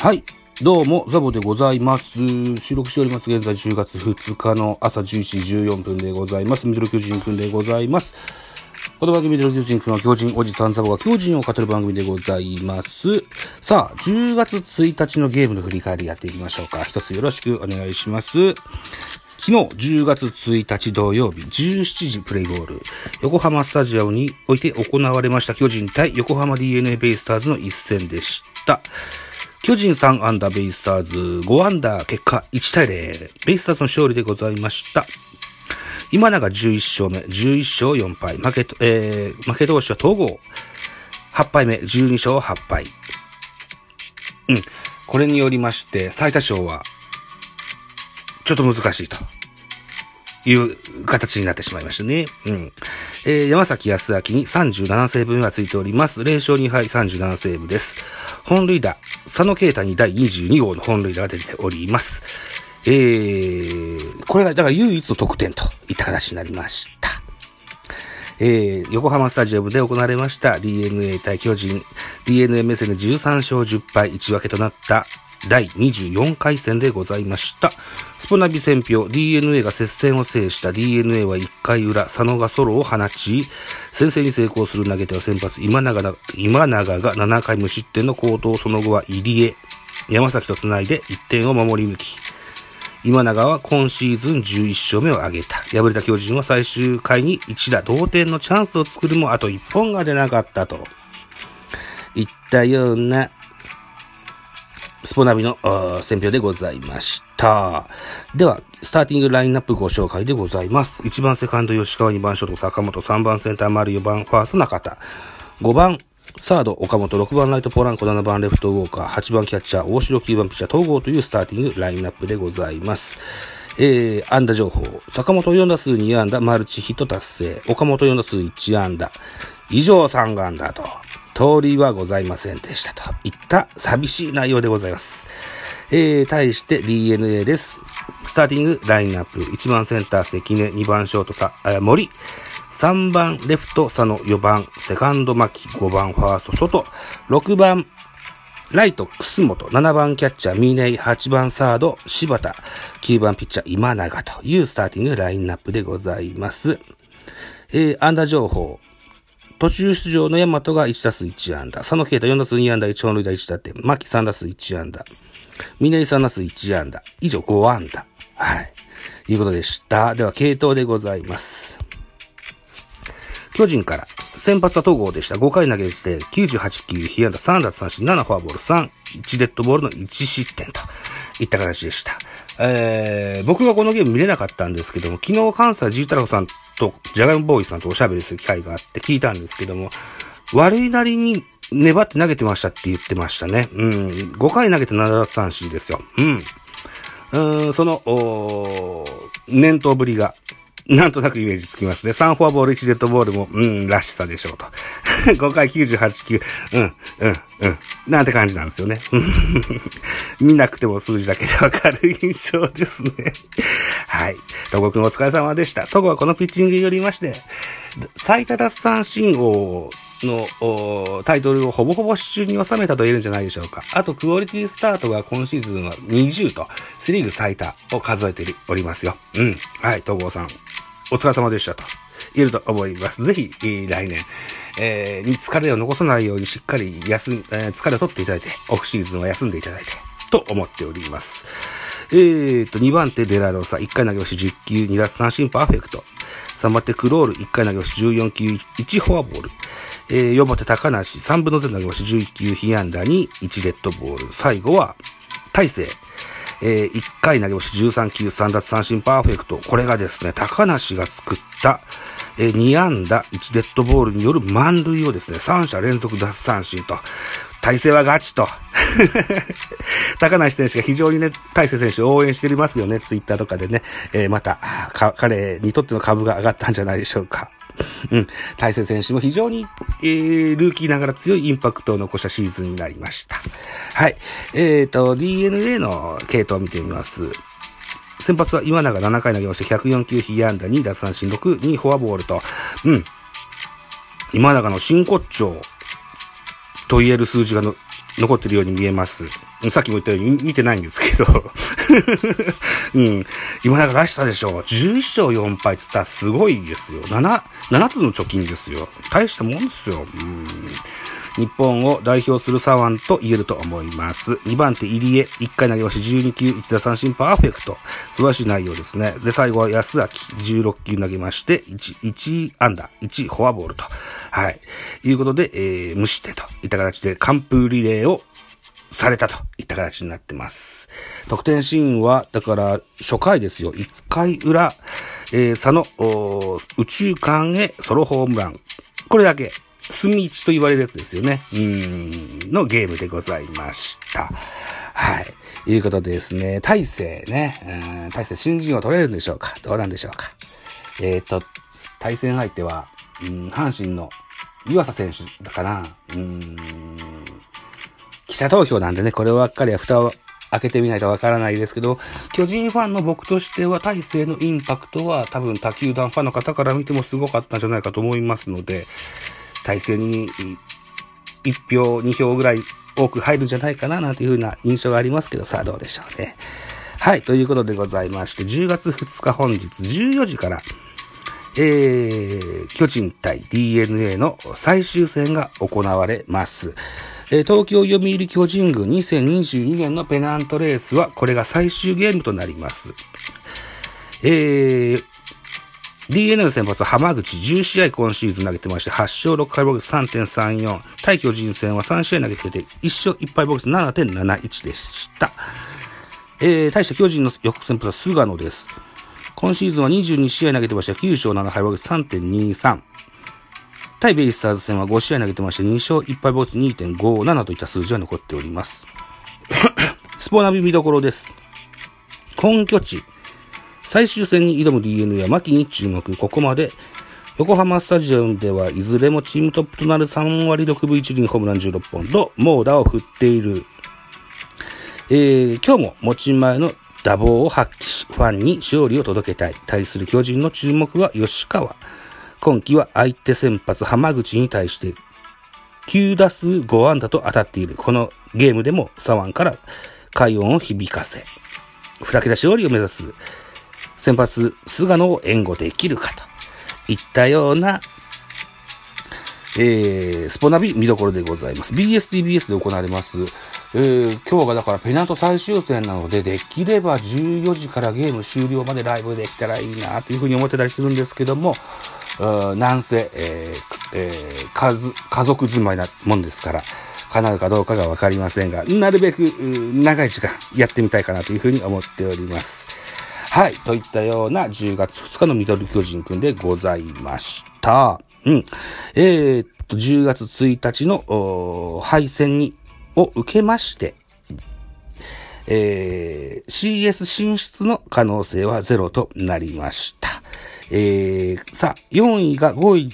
はい。どうも、ザボでございます。収録しております。現在10月2日の朝10時14分でございます。ミドル巨人くんでございます。この番組ミドル巨人くんは巨人おじさんザボが巨人を語る番組でございます。さあ、10月1日のゲームの振り返りやっていきましょうか。一つよろしくお願いします。昨日10月1日土曜日17時プレイボール横浜スタジアムにおいて行われました巨人対横浜 DNA ベイスターズの一戦でした。巨人3アンダーベイスターズ5アンダー結果1対0ベイスターズの勝利でございました。今永11勝目11勝4敗負け、えー、負け投手は統合8敗目12勝8敗うん。これによりまして最多勝はちょっと難しいと。いう形になってしまいましたね。うん。えー、山崎康明に37セーブ目がついております。0勝2敗37セーブです。本塁打、佐野啓太に第22号の本塁打が出ております。えー、これが、だから唯一の得点といった形になりました。えー、横浜スタジアムで行われました DNA 対巨人、DNA 目線で13勝10敗1分けとなった第24回戦でございました。スポナビ戦票 DNA が接戦を制した DNA は1回裏、佐野がソロを放ち、先制に成功する投げ手は先発今永が今永が7回無失点の好投、その後は入江、山崎と繋いで1点を守り抜き、今永は今シーズン11勝目を挙げた。敗れた巨人は最終回に一打同点のチャンスを作るもあと1本が出なかったと。いったような、スポナビのあー選評でございました。では、スターティングラインナップご紹介でございます。1番セカンド吉川、2番ショート坂本、3番センター丸、4番ファースト中田、5番サード岡本、6番ライトポランコ、7番レフトウォーカー、8番キャッチャー大城、9番ピッチャー統合というスターティングラインナップでございます。えー、安打情報。坂本4打数2安打、マルチヒット達成。岡本4打数1安打。以上3安打と。通りはございませんでしたといった寂しい内容でございます。えー、対して DNA です。スターティングラインナップ。1番センター関根、2番ショートさ、森。3番レフト佐野、4番セカンド牧、5番ファースト外、6番ライト、楠本、7番キャッチャー、ミネイ、8番サード、柴田、9番ピッチャー、今永というスターティングラインナップでございます。えー、安打情報。途中出場の大和が1打数1安打。佐野啓太4打数2安打、1本塁打1打点。牧3打数1安打。峰井3打数1安打。以上5安打。はい。いうことでした。では、系統でございます。巨人から、先発は戸郷でした。5回投げて、98球、被安打3奪三振、7フォアボール、3、1デッドボールの1失点といった形でした。えー、僕がこのゲーム見れなかったんですけども、昨日関西ジータラさんとジャガイモボーイさんとおしゃべりする機会があって聞いたんですけども、悪いなりに粘って投げてましたって言ってましたね。うん。5回投げて7奪三振ですよ。うん。うん、その、お念頭ぶりが、なんとなくイメージつきますね。3フォアボール、1デッドボールも、うん、らしさでしょうと。5回98球、うん、うん、うん。なんて感じなんですよね。見なくても数字だけでわかる印象ですね。はい。戸郷くんお疲れ様でした。戸郷はこのピッチングによりまして、最多奪三振王のタイトルをほぼほぼ手中に収めたと言えるんじゃないでしょうか。あと、クオリティスタートが今シーズンは20と、セリーグ最多を数えておりますよ。うん。はい、戸郷さん。お疲れ様でしたと。言えると思います。ぜひ、来年、えーに疲れを残さないようにしっかり休、えー疲れを取っていただいて、オフシーズンは休んでいただいて、と思っております。えーと、2番手デラロサ、1回投げ押し10球、2奪三振パーフェクト。3番手クロール、1回投げ押し14球、1フォアボール。えー、4番手高梨、3分の0投げ押し11球、被安打に1デッドボール。最後は、大勢。えー、1回投げ押し13球、3奪三振パーフェクト。これがですね、高梨が作った、えー、2安打、1デッドボールによる満塁をですね、3者連続奪三振と、体勢はガチと。高梨選手が非常にね、大勢選手を応援していますよね、ツイッターとかでね。えーまた、彼にとっての株が上がったんじゃないでしょうか。うん。大勢選手も非常に、えー、ルーキーながら強いインパクトを残したシーズンになりました。はい。えっ、と、DNA の系統を見てみます。先発は今永7回投げまして104球被安打2奪三振6、2フォアボールと、うん。今永の真骨頂と言える数字がの残ってるように見えます。さっきも言ったように見てないんですけど、うん、今永らしさでしょ。11勝4敗って言ったらすごいですよ。7、7つの貯金ですよ。大したもんですよ。うん日本を代表する左腕と言えると思います。2番手入江、1回投げまして12球、1打三振パーフェクト。素晴らしい内容ですね。で、最後は安明、16球投げまして、1、1安打、1フォアボールと。はい。いうことで、えー、無失点といった形で完封リレーをされたといった形になってます。得点シーンは、だから初回ですよ。1回裏、えー、佐野、宇宙間へソロホームラン。これだけ。隅一と言われるやつですよね。うん、のゲームでございました。はい。いうことでですね、大勢ね、うん、大勢新人は取れるんでしょうか？どうなんでしょうか？えっ、ー、と、対戦相手は、うん、阪神の湯浅選手だかな。うん、記者投票なんでね、こればっかりは蓋を開けてみないとわからないですけど、巨人ファンの僕としては、大勢のインパクトは多分他球団ファンの方から見てもすごかったんじゃないかと思いますので、体制に1票、2票ぐらい多く入るんじゃないかな、なんていう風な印象がありますけど、さあどうでしょうね。はい、ということでございまして、10月2日本日14時から、えー、巨人対 DNA の最終戦が行われます。えー、東京読売巨人軍2022年のペナントレースは、これが最終ゲームとなります。えー、DNA の先発は浜口10試合今シーズン投げてまして、8勝6敗ボックス3.34。対巨人戦は3試合投げてて、1勝1敗ボックス7.71でした。えー、対して巨人の翌先発は菅野です。今シーズンは22試合投げてまして、9勝7敗ボックス3.23。対ベイスターズ戦は5試合投げてまして、2勝1敗ボックス2.57といった数字が残っております。スポナビ見どころです。本拠地。最終戦に挑む DNA は牧に注目。ここまで横浜スタジアムではいずれもチームトップとなる3割6分1厘ホームラン16本と猛打を振っている。えー、今日も持ち前の打棒を発揮し、ファンに勝利を届けたい。対する巨人の注目は吉川。今季は相手先発浜口に対して9打数5安打と当たっている。このゲームでも左腕から快音を響かせ、二桁勝利を目指す先発、菅野を援護できるかといったような、えー、スポナビ見どころでございます。BSTBS で行われます。えー、今日がだからペナント最終戦なので、できれば14時からゲーム終了までライブできたらいいなというふうに思ってたりするんですけども、なんせ、えーえー、家家族住まいなもんですから、叶うかどうかがわかりませんが、なるべく長い時間やってみたいかなというふうに思っております。はい。といったような10月2日のミドル巨人くんでございました。うん。えー、っと、10月1日の敗戦に、を受けまして、えー、CS 進出の可能性はゼロとなりました。えー、さあ、4位が5位、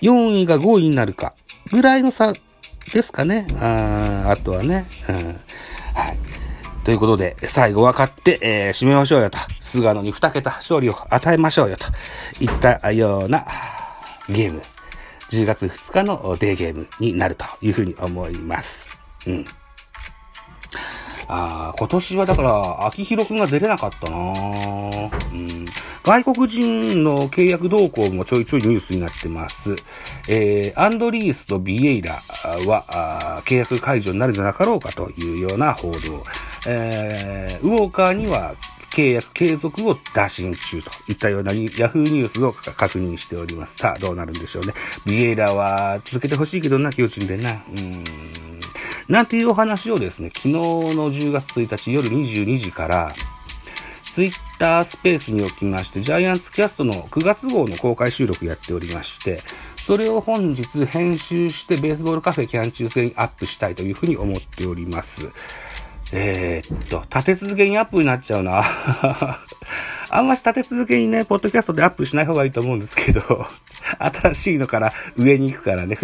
4位が5位になるか、ぐらいの差ですかね。ああとはね、うん。はい。ということで、最後は勝って、えー、締めましょうよと。菅野に2桁勝利を与えましょうよと。いったようなゲーム。10月2日のデーゲームになるというふうに思います。うん。あ今年はだから、秋広くんが出れなかったなうん。外国人の契約動向もちょいちょいニュースになってます。えー、アンドリースとビエイラは、契約解除になるんじゃなかろうかというような報道。えー、ウォーカーには契約継続を打診中といったようなヤフーニュースを確認しております。さあ、どうなるんでしょうね。ビエイラは続けてほしいけどな、巨人でな。うん。なんていうお話をですね、昨日の10月1日夜22時から、ツイッタースペースにおきまして、ジャイアンツキャストの9月号の公開収録やっておりまして、それを本日編集してベースボールカフェキャン中制にアップしたいというふうに思っております。えー、っと、立て続けにアップになっちゃうな。あんまし立て続けにね、ポッドキャストでアップしない方がいいと思うんですけど、新しいのから上に行くからね、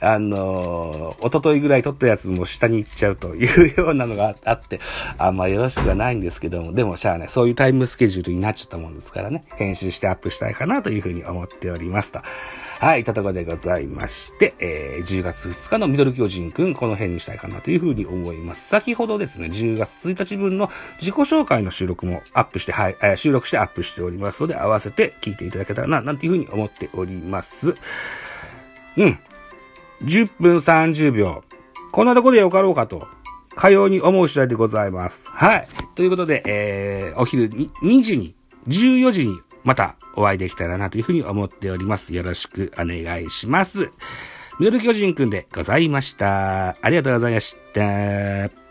あのー、おとといぐらい撮ったやつも下に行っちゃうというようなのがあって、あんまよろしくはないんですけども、でもしゃあね、そういうタイムスケジュールになっちゃったもんですからね、編集してアップしたいかなというふうに思っておりますと。はい、たとこでございまして、えー、10月2日のミドル巨人くん、この辺にしたいかなというふうに思います。先ほどですね、10月1日分の自己紹介の収録もアップして、はい、えー、収録してアップしておりますので、合わせて聞いていただけたらな、なんていうふうに思っております。ます。うん。10分30秒。こんなとこでよかろうかと。かように思う次第でございます。はい。ということで、えー、お昼に2時に、14時にまたお会いできたらなというふうに思っております。よろしくお願いします。ミドル巨人くんでございました。ありがとうございました。